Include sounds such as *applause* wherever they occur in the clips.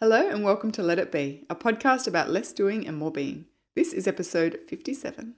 Hello and welcome to Let It Be, a podcast about less doing and more being. This is episode 57.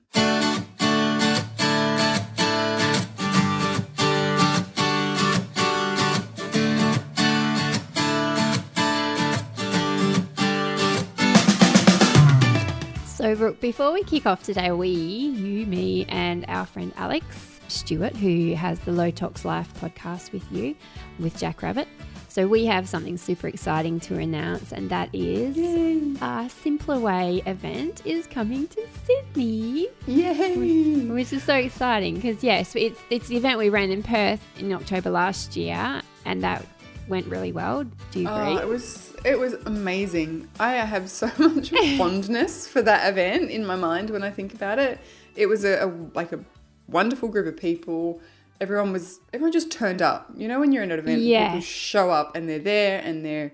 So, Brooke, before we kick off today, we, you, me, and our friend Alex Stuart, who has the Low Tox Life podcast with you, with Jack Rabbit. So, we have something super exciting to announce, and that is our Simpler Way event is coming to Sydney, Yay! which is so exciting because, yes, it's, it's the event we ran in Perth in October last year, and that went really well. Do you oh, agree? Oh, it was it was amazing. I have so *laughs* much fondness for that event in my mind when I think about it. It was a, a like a wonderful group of people. Everyone was everyone just turned up. You know when you're in an event, Yeah. people show up and they're there and they're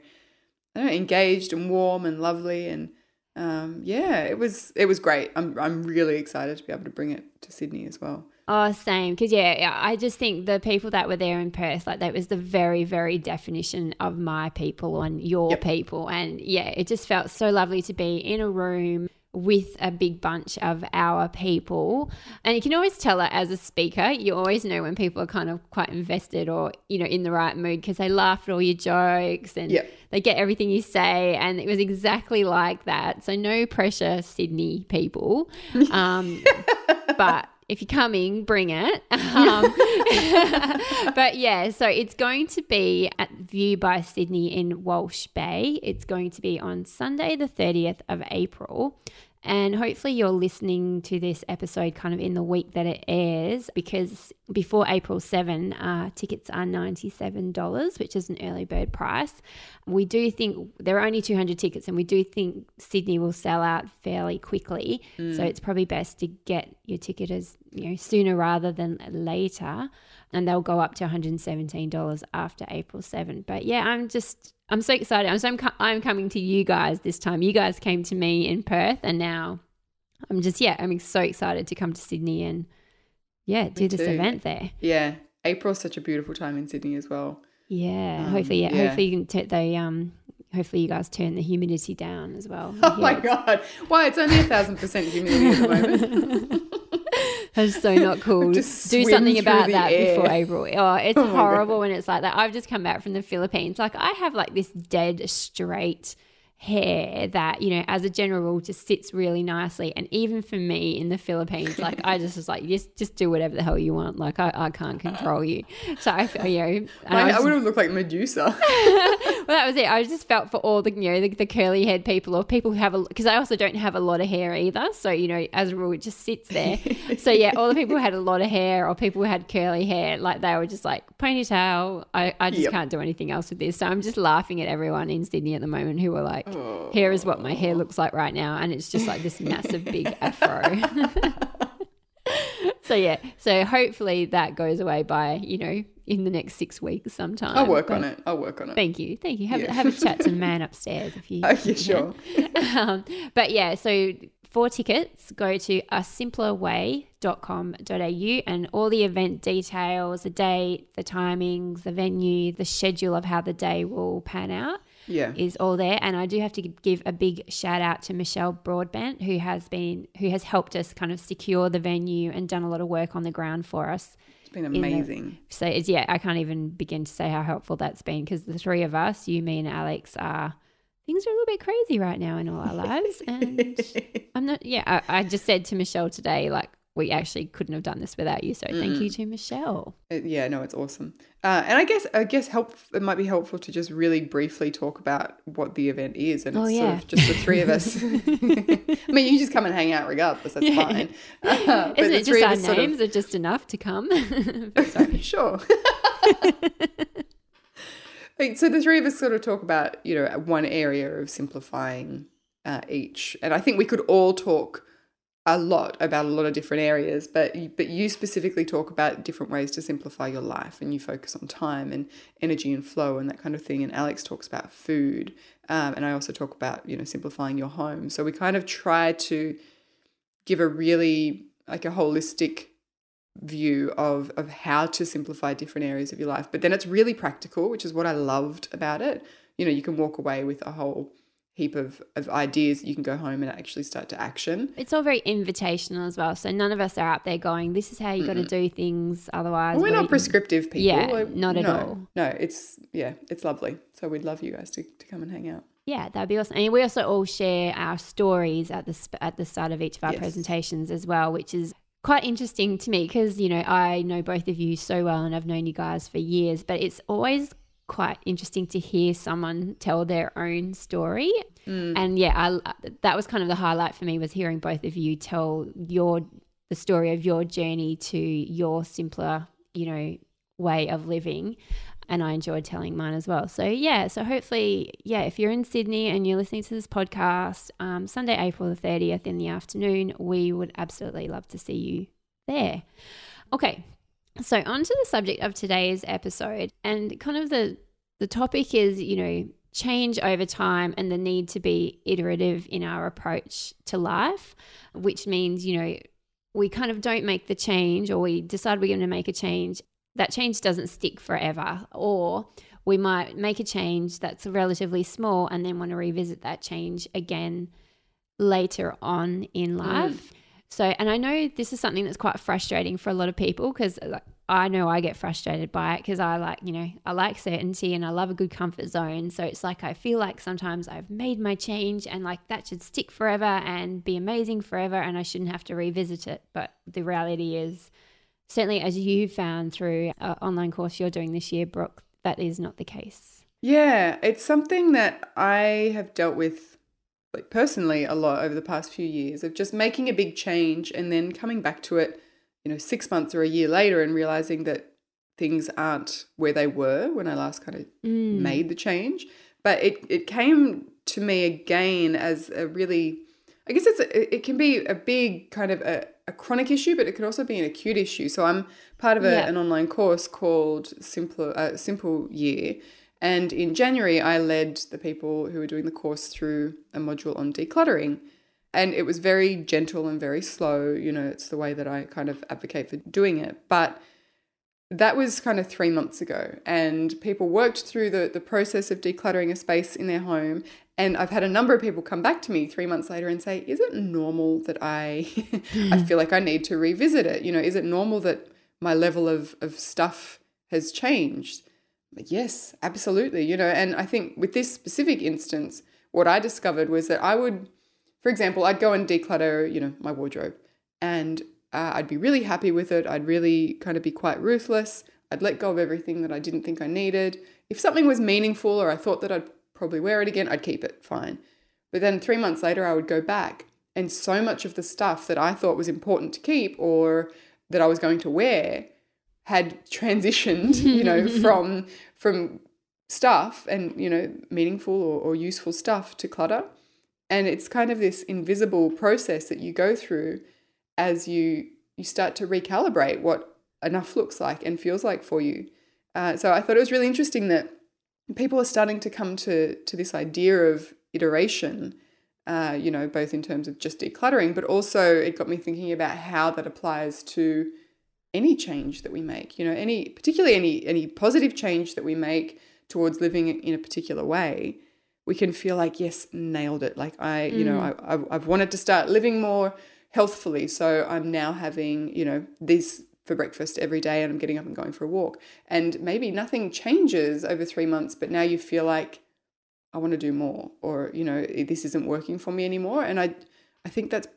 I don't know, engaged and warm and lovely and um, yeah, it was it was great. I'm I'm really excited to be able to bring it to Sydney as well. Oh, same. Because yeah, yeah, I just think the people that were there in Perth, like that was the very, very definition of my people and your Yep. people, and yeah, it just felt so lovely to be in a room with a big bunch of our people. And you can always tell that as a speaker, you always know when people are kind of quite invested or you know in the right mood because they laugh at all your jokes and Yep. they get everything you say, and it was exactly like that. So no pressure, Sydney people. *laughs* Um, but if you're coming, bring it. *laughs* Um, *laughs* but yeah, so it's going to be at View by Sydney in Walsh Bay. It's going to be on Sunday, the 30th of April. And hopefully, you're listening to this episode kind of in the week that it airs because before April 7, uh, tickets are $97, which is an early bird price. We do think there are only 200 tickets, and we do think Sydney will sell out fairly quickly. So it's probably best to get your ticket as you know sooner rather than later, and they'll go up to 117 dollars after April 7. But yeah, I'm just I'm so excited. I'm so I'm, I'm coming to you guys this time. You guys came to me in Perth, and now I'm just yeah I'm so excited to come to Sydney and yeah do this too. event there. Yeah, April's such a beautiful time in Sydney as well. Yeah, Um, hopefully yeah, yeah. hopefully you can t- they um hopefully you guys turn the humidity down as well. *laughs* Oh my god! Why it's only a thousand percent humidity at the moment. *laughs* That's so not *laughs* cool. Do something about that air. before April. Oh, it's *laughs* Oh my God. horrible when it's like that. I've just come back from the Philippines. Like I have like this dead straight hair that you know as a general rule just sits really nicely and even for me in the philippines like i just was like just just do whatever the hell you want like i, I can't control you so i feel you know My, *laughs* I I would have looked like Medusa. *laughs* well, that was it. I just felt for all the you know the, the curly haired people or people who have a because I also don't have a lot of hair either. So you know, as a rule, it just sits there. *laughs* so yeah, all the people who had a lot of hair or people who had curly hair, like they were just like ponytail. I, I just Yep. can't do anything else with this. So I'm just laughing at everyone in Sydney at the moment who were like, Oh. here is what my hair looks like right now, and it's just like this massive big afro. *laughs* so yeah, so hopefully that goes away by you know in the next six weeks sometime. I'll work But- on it. I'll work on it. Thank you. Thank you. Have, Yeah. have a chat to the man *laughs* upstairs if you. Oh, yeah, sure. *laughs* um, but yeah, so for tickets, go to asimplerway.com.au and all the event details, the date, the timings, the venue, the schedule of how the day will pan out Yeah. is all there. And I do have to give a big shout out to Michelle Broadbent, who has been who has helped us kind of secure the venue and done a lot of work on the ground for us. It's been the- amazing. So it's yeah, I can't even begin to say how helpful that's been because the three of us, you, me, and Alex, are things are a little bit crazy right now in all our lives, and *laughs* I'm not. Yeah, I, I just said to Michelle today, like we actually couldn't have done this without you. So thank you to Michelle. Yeah, no, it's awesome. Uh, and I guess I guess help it might be helpful to just really briefly talk about what the event is, and Oh, it's yeah. sort of just the three of us. *laughs* *laughs* I mean, you just come and hang out regardless. That's Yeah. fine. *laughs* Uh, but Isn't the it three just our sort of- names are just enough to come? sure. So the three of us sort of talk about you know one area of simplifying uh, each, and I think we could all talk a lot about a lot of different areas, but you- but you specifically talk about different ways to simplify your life, and you focus on time and energy and flow and that kind of thing. And Alex talks about food, um, and I also talk about you know simplifying your home. So we kind of try to give a really like a holistic view of of how to simplify different areas of your life but then it's really practical which is what i loved about it you know, you can walk away with a whole heap of, of ideas you can go home and actually start to action. It's all very invitational as well. So none of us are out there going, this is how you got to do things. Otherwise, We're we- not prescriptive people. Yeah, Like, not at no, all. No, it's yeah, it's lovely. So we'd love you guys to, to come and hang out. Yeah, that'd be awesome. And we also all share our stories at the sp- at the start of each of our Yes. presentations as well, which is quite interesting to me because you know I know both of you so well and I've known you guys for years, but it's always quite interesting to hear someone tell their own story. And yeah, I, that was kind of the highlight for me was hearing both of you tell your the story of your journey to your simpler, you know, way of living and I enjoyed telling mine as well. So yeah, so hopefully, yeah, if you're in Sydney and you're listening to this podcast, um, Sunday, April the thirtieth in the afternoon, we would absolutely love to see you there. Okay, so on to the subject of today's episode, and kind of the the topic is, you know, change over time and the need to be iterative in our approach to life, which means, you know, we kind of don't make the change or we decide we're going to make a change. That change doesn't stick forever or we might make a change that's relatively small and then want to revisit that change again later on in mm. life so and i know this is something that's quite frustrating for a lot of people because i know i get frustrated by it because i like you know i like certainty and i love a good comfort zone so it's like i feel like sometimes i've made my change and like that should stick forever and be amazing forever and i shouldn't have to revisit it but the reality is certainly as you found through an online course you're doing this year, Brooke, that is not the case. Yeah, it's something that I have dealt with like personally a lot over the past few years of just making a big change and then coming back to it, you know, 6 months or a year later and realizing that things aren't where they were when I last kind of Mm. made the change. But it it came to me again as a really I guess it's a, it can be a big kind of a, a chronic issue, but it can also be an acute issue. So I'm part of a, Yeah. an online course called Simple uh, Simple Year, and in January I led the people who were doing the course through a module on decluttering, and it was very gentle and very slow. You know, it's the way that I kind of advocate for doing it, but that was kind of three months ago. And people worked through the, the process of decluttering a space in their home. And i've had a number of people come back to me three months later and say is it normal that i *laughs* i hmm. feel like i need to revisit it? You know is it normal that my level of, of stuff has changed yes absolutely you know and i think with this specific instance what i discovered was that i would for example i'd go and declutter you know my wardrobe and uh, I'd be really happy with it. I'd really kind of be quite ruthless. I'd let go of everything that I didn't think I needed. If something was meaningful or I thought that I'd probably wear it again, I'd keep it fine. But then three months later, I would go back, and so much of the stuff that I thought was important to keep or that I was going to wear had transitioned, you know, *laughs* from from stuff and you know meaningful or, or useful stuff to clutter. And it's kind of this invisible process that you go through as you you start to recalibrate what enough looks like and feels like for you. Uh, so I thought it was really interesting that people are starting to come to to this idea of iteration. Uh, you know, both in terms of just decluttering, but also it got me thinking about how that applies to any change that we make. You know, any particularly any any positive change that we make towards living in a particular way. We can feel like yes, nailed it. Like I, you know, mm. I, I I've wanted to start living more healthfully. So I'm now having, you know, this for breakfast every day and I'm getting up and going for a walk. And maybe nothing changes over three months, but now you feel like I want to do more or, you know, this isn't working for me anymore. And I I think that's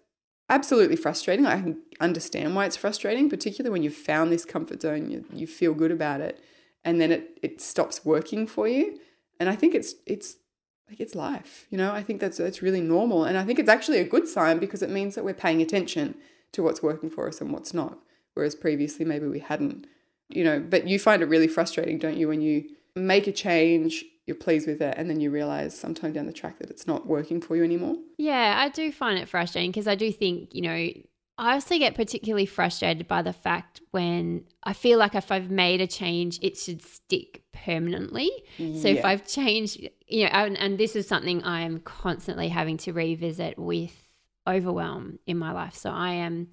absolutely frustrating. I can understand why it's frustrating, particularly when you've found this comfort zone, you, you feel good about it, and then it, it stops working for you. And I think it's it's like it's life, you know. I think that's that's really normal, and I think it's actually a good sign because it means that we're paying attention to what's working for us and what's not. Whereas previously maybe we hadn't, you know. But you find it really frustrating, don't you, when you make a change, you're pleased with it, and then you realize sometime down the track that it's not working for you anymore. Yeah, I do find it frustrating because I do think, you know, I also get particularly frustrated by the fact when I feel like if I've made a change, it should stick permanently. So if I've changed, you know, and, and this is something I am constantly having to revisit with overwhelm in my life. So I am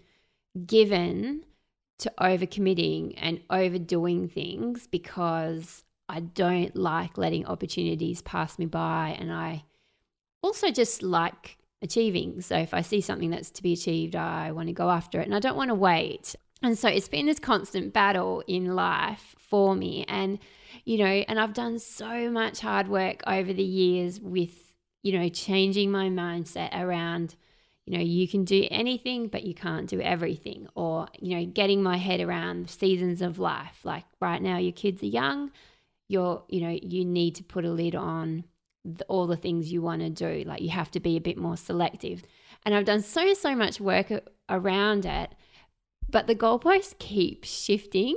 given to overcommitting and overdoing things because I don't like letting opportunities pass me by. And I also just like achieving. So if I see something that's to be achieved, I want to go after it and I don't want to wait. And so it's been this constant battle in life for me. And, you know, and I've done so much hard work over the years with, you know, changing my mindset around, you know, you can do anything, but you can't do everything. Or, you know, getting my head around seasons of life. Like right now, your kids are young, you're, you know, you need to put a lid on the, all the things you want to do. Like you have to be a bit more selective. And I've done so, so much work around it, but the goalposts keep shifting.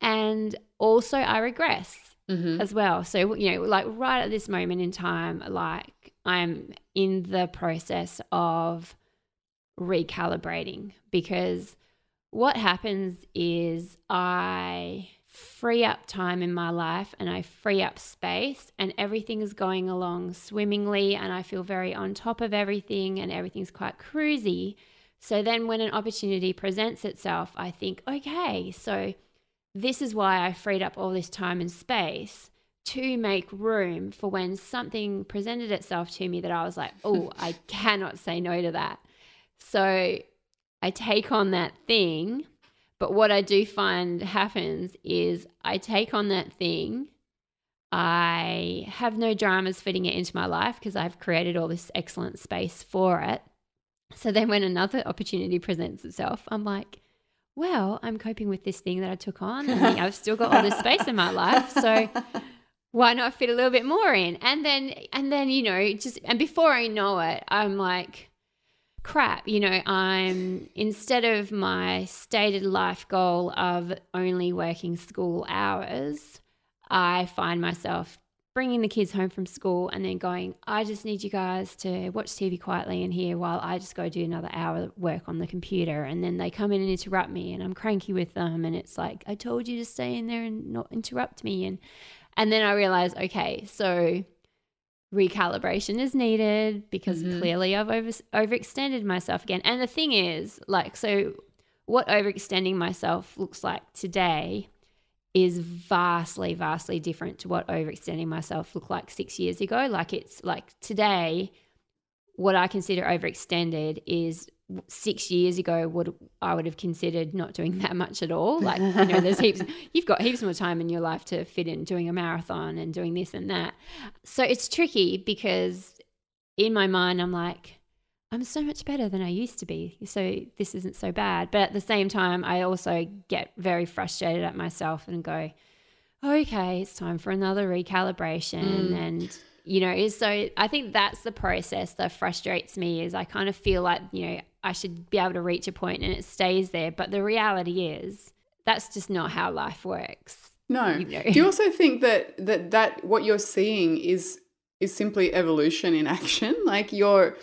And also, I regress Mm-hmm. as well. So, you know, like right at this moment in time, like I'm in the process of recalibrating because what happens is I free up time in my life and I free up space and everything is going along swimmingly and I feel very on top of everything and everything's quite cruisy. So then when an opportunity presents itself, I think, okay, so this is why I freed up all this time and space to make room for when something presented itself to me that I was like, oh, I *laughs* cannot say no to that. So I take on that thing. But what I do find happens is I take on that thing. I have no dramas fitting it into my life because I've created all this excellent space for it. So then when another opportunity presents itself, I'm like, well, I'm coping with this thing that I took on. and I've still got all this space in my life. So *laughs* why not fit a little bit more in? And then, and then, you know, just, and before I know it, I'm like, crap, you know, I'm, instead of my stated life goal of only working school hours, I find myself bringing the kids home from school and then going, I just need you guys to watch TV quietly in here while I just go do another hour of work on the computer. And then they come in and interrupt me and I'm cranky with them. And it's like, I told you to stay in there and not interrupt me. And, and then I realize, okay, so recalibration is needed because Mhm. clearly I've over, overextended myself again. And the thing is, like, so what overextending myself looks like today is vastly, vastly different to what overextending myself looked like six years ago. Like it's like today, what I consider overextended is six years ago would I would have considered not doing *laughs* that much at all. Like, you know, there's heaps *laughs* you've got heaps more time in your life to fit in doing a marathon and doing this and that. So it's tricky because in my mind I'm like, I'm so much better than I used to be. So this isn't so bad. But at the same time, I also get very frustrated at myself and go, okay, it's time for another recalibration. Mm. And, you know, so I think that's the process that frustrates me is I kind of feel like, you know, I should be able to reach a point and it stays there. But the reality is that's just not how life works. No. *laughs* You know. Do you also think that that that what you're seeing is is simply evolution in *laughs* action? Like you're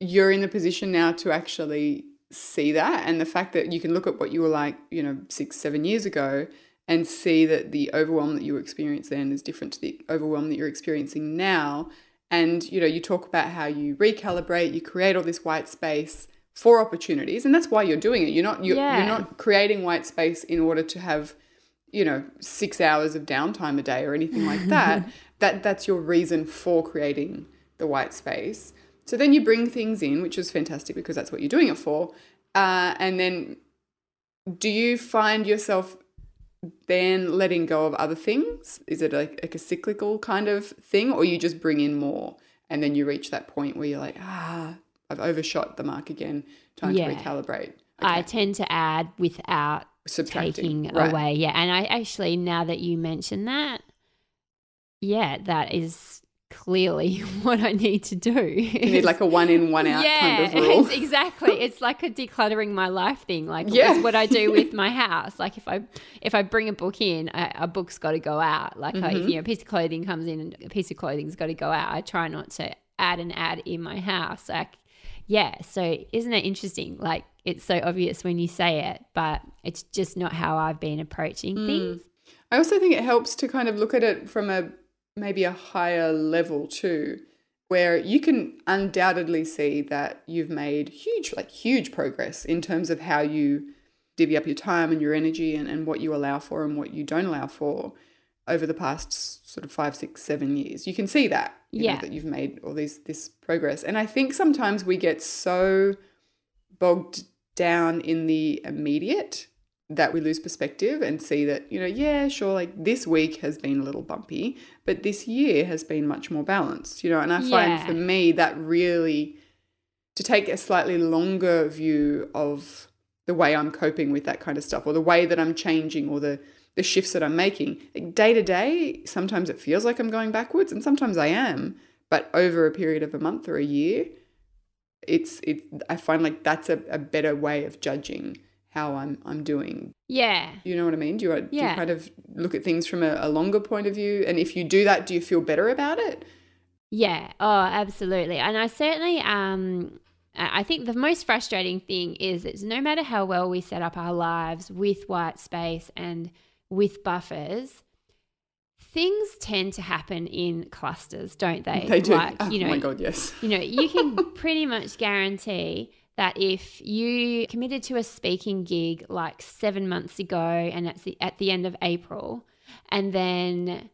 you're in the position now to actually see that and the fact that you can look at what you were like, you know, 6 7 years ago and see that the overwhelm that you experienced then is different to the overwhelm that you're experiencing now and you know, you talk about how you recalibrate, you create all this white space for opportunities and that's why you're doing it. You're not you're, Yeah. you're not creating white space in order to have you know six hours of downtime a day or anything like *laughs* that that that's your reason for creating the white space so then you bring things in which is fantastic because that's what you're doing it for uh, and then do you find yourself then letting go of other things is it like, like a cyclical kind of thing or you just bring in more and then you reach that point where you're like ah i've overshot the mark again time Yeah. to recalibrate I tend to add without subtracting taking Right. away. Yeah. And I actually, now that you mention that, yeah, that is clearly *laughs* what I need to do. you need like a one in one out kind of *laughs* rule It's exactly. It's like a decluttering my life thing. Like Yeah. it's what I do with my *laughs* house. Like if I if I bring a book in, a, a book's got to go out. Like I, if Mm-hmm. you know a piece of clothing comes in, and a piece of clothing's got to go out. I try not to add and add in my house. Like yeah. So isn't it interesting? Like it's so obvious when you say it, but it's just not how I've been approaching Mm. things. I also think it helps to kind of look at it from a maybe a higher level too, where you can undoubtedly see that you've made huge, like huge progress in terms of how you divvy up your time and your energy and, and what you allow for and what you don't allow for. over the past sort of five, six, seven years. You can see that. You know, Yeah. that you've made all these this progress. And I think sometimes we get so bogged down in the immediate that we lose perspective and see that, you know, yeah, sure, like this week has been a little bumpy, but this year has been much more balanced, you know. And I find Yeah. for me that really to take a slightly longer view of the way I'm coping with that kind of stuff or the way that I'm changing or the the shifts that I'm making. Like, Day to day, sometimes it feels like I'm going backwards and sometimes I am, but over a period of a month or a year, it's it I find like that's a, a better way of judging how I'm I'm doing. Yeah. You know what I mean? Do you, do you kind of look at things from a, a longer point of view? And if you do that, do you feel better about it? Yeah. Oh, absolutely. And I certainly um I think the most frustrating thing is it's no matter how well we set up our lives with white space and with buffers, things tend to happen in clusters, don't they? They do. Like, oh you know, my god, yes. you know, you can *laughs* pretty much guarantee that if you committed to a speaking gig like seven months ago and at the, at the end of April, and then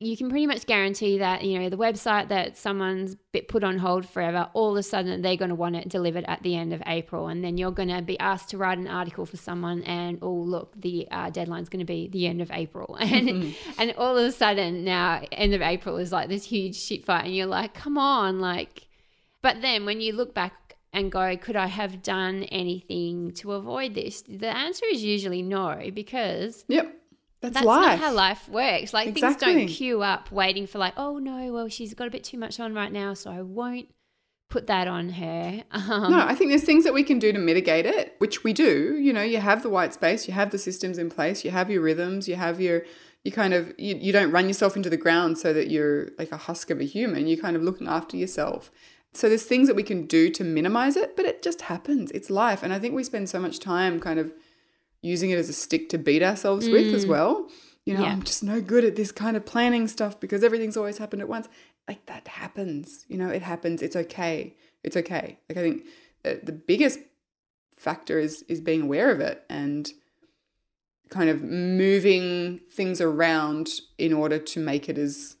you can pretty much guarantee that, you know, the website that someone's bit put on hold forever, all of a sudden they're going to want it delivered at the end of April. And then you're going to be asked to write an article for someone, and oh, look, the uh, deadline's going to be the end of April. *laughs* And, and all of a sudden now, end of April is like this huge shit fight. And you're like, come on, like, but then when you look back and go, could I have done anything to avoid this? The answer is usually no, because Yep. That's, that's life. not how life works. Like things don't queue up waiting for like, oh no, well she's got a bit too much on right now, so I won't put that on her. *laughs* Um, No, I think there's things that we can do to mitigate it, which we do. You know, you have the white space, you have the systems in place, you have your rhythms, you have your, you kind of, you, you don't run yourself into the ground so that you're like a husk of a human. You're kind of looking after yourself. So there's things that we can do to minimize it, but it just happens. It's life. And I think we spend so much time kind of using it as a stick to beat ourselves with as mm. well. You know, Yeah. I'm just no good at this kind of planning stuff because everything's always happened at once. Like that happens. You know, it happens. It's okay. It's okay. Like I think the, biggest factor is is being aware of it and kind of moving things around in order to make it as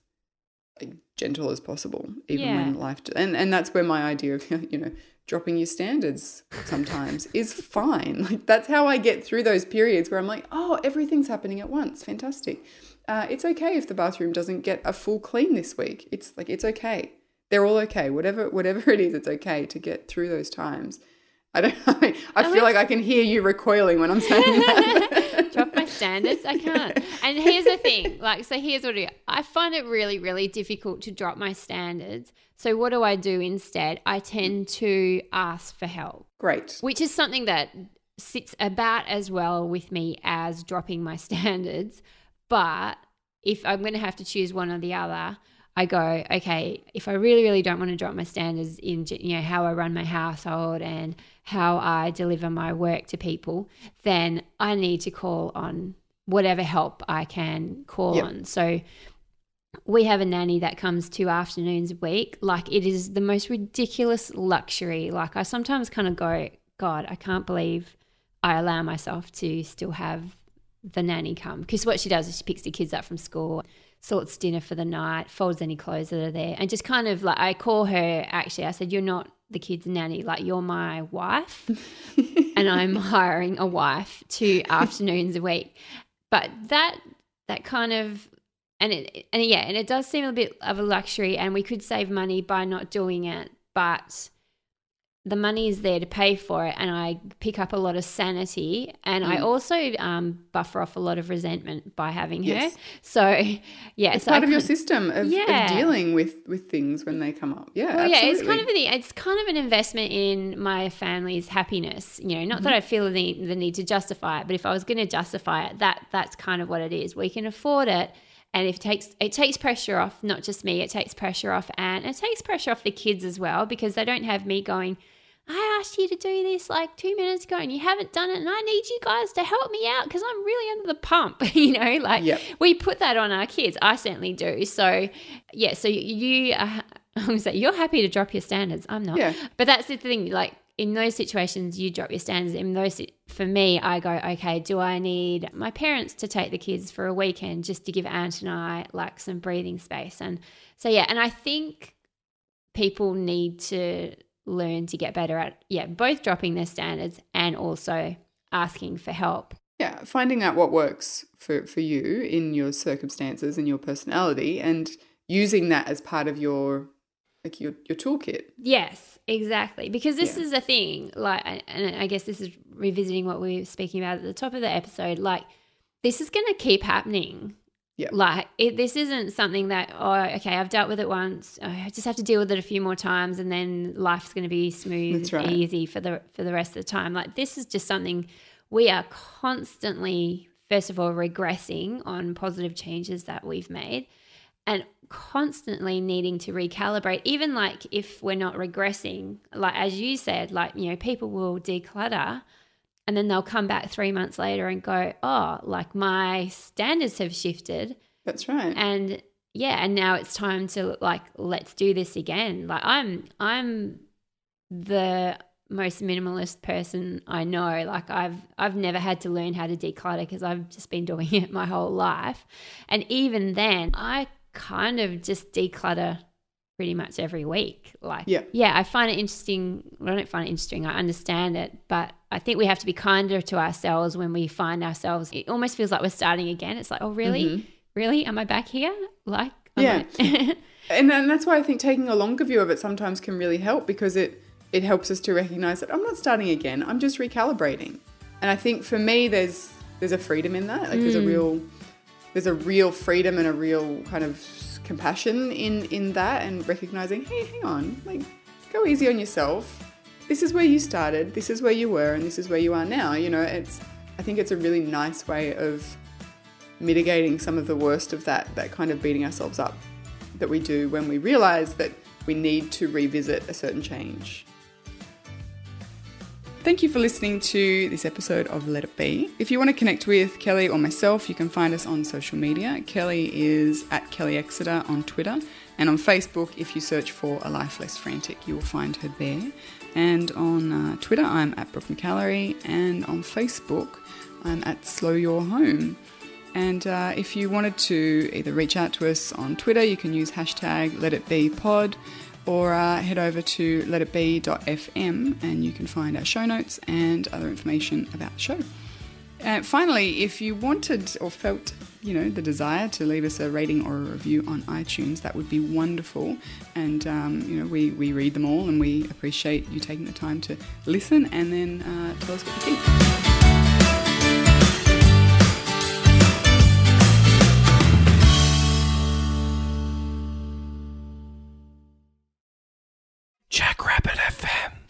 gentle as possible, even Yeah. when life. And and that's where my idea of *laughs* you know dropping your standards sometimes *laughs* is fine. Like that's how I get through those periods where I'm like, oh, everything's happening at once. Fantastic. Uh, it's okay if the bathroom doesn't get a full clean this week. It's like it's okay. They're all okay. Whatever whatever it is, it's okay to get through those times. I don't. *laughs* I, I feel like I can hear you recoiling when I'm saying that. Standards. I *laughs* can't. And here's the thing like, so here's what I do I find it really, really difficult to drop my standards. So, what do I do instead? I tend to ask for help, Great. which is something that sits about as well with me as dropping my *laughs* standards. But if I'm going to have to choose one or the other, I go, okay, if I really, really don't want to drop my standards in, you know, how I run my household and how I deliver my work to people, then I need to call on whatever help I can call Yep. on. So we have a nanny that comes two afternoons a week. Like it is the most ridiculous luxury. Like I sometimes kind of go, God, I can't believe I allow myself to still have the nanny come because what she does is she picks the kids up from school sorts dinner for the night folds any clothes that are there and just kind of like i call her actually i said you're not the kids nanny. Like you're my wife. *laughs* And i'm hiring a wife two afternoons a week. But that that kind of and it and yeah and it does seem a bit of a luxury and we could save money by not doing it but the money is there to pay for it and i pick up a lot of sanity and i Mm. also um, buffer off a lot of resentment by having Yes. her so *laughs* yeah It's so part I of your system of, Yeah. of dealing with with things when they come up. Yeah, well, yeah, it's kind of an it's kind of an investment in my family's happiness. You know, not Mm-hmm. that I feel the need, the need to justify it, but if I was going to justify it, that that's kind of what it is. We can afford it, and it takes it takes pressure off not just me, it takes pressure off, and it takes pressure off the kids as well because they don't have me going. I asked you to do this like two minutes ago and you haven't done it, and I need you guys to help me out because I'm really under the pump. *laughs* you know, like Yep. we put that on our kids. I certainly do. So, yeah, so you, uh, *laughs* I was like, you're happy to drop your standards. I'm not. Yeah. But that's the thing. Like, in those situations, you drop your standards. In those, for me, I go, okay, do I need my parents to take the kids for a weekend just to give aunt and I like some breathing space? And so, yeah, and I think people need to learn to get better at, yeah, both dropping their standards and also asking for help. Yeah, finding out what works for, for you in your circumstances and your personality and using that as part of your like your your toolkit. Yes, exactly. Because this yeah. is a thing, like, and I guess this is revisiting what we were speaking about at the top of the episode. Like, this is going to keep happening. Yeah. Like, it, this isn't something that, oh, okay, I've dealt with it once. Oh, I just have to deal with it a few more times, and then life's going to be smooth, right. easy for the for the rest of the time. Like, this is just something we are constantly, first of all, regressing on positive changes that we've made and constantly needing to recalibrate even like if we're not regressing like as you said like you know people will declutter and then they'll come back 3 months later and go oh like my standards have shifted that's right and yeah and now it's time to like let's do this again like i'm i'm the most minimalist person I know. Like I've I've never had to learn how to declutter because I've just been *laughs* doing it my whole life. And even then, I kind of just declutter pretty much every week. Like yeah, yeah I find it interesting. Well, I don't find it interesting. I understand it, but I think we have to be kinder to ourselves when we find ourselves. It almost feels like we're starting again. It's like, oh really, mm-hmm. really, am I back here? Like yeah. *laughs* and then that's why I think taking a longer view of it sometimes can really help because it it helps us to recognize that I'm not starting again. I'm just recalibrating. And I think for me, there's there's a freedom in that. Like mm. there's a mm. real there's a real freedom and a real kind of compassion in in that, and recognizing, hey, hang on, like go easy on yourself. This is where you started. This is where you were, and this is where you are now. You know, it's I think it's a really nice way of mitigating some of the worst of that that kind of beating ourselves up that we do when we realize that we need to revisit a certain change. Thank you for listening to this episode of Let It Be. If you want to connect with Kelly or myself, you can find us on social media. Kelly is at Kelly Exeter on Twitter, and on Facebook, if you search for A Life Less Frantic, you will find her there. And on uh, Twitter, I'm at Brooke McAlary, and on Facebook, I'm at Slow Your Home. And uh, if you wanted to either reach out to us on Twitter, you can use hashtag Let It Be Pod or uh, head over to letitbe.fm and you can find our show notes and other information about the show. And finally, if you wanted or felt, you know, the desire to leave us a rating or a review on iTunes, that would be wonderful. And um, you know, we, we read them all, and we appreciate you taking the time to listen and then uh, tell us what you think.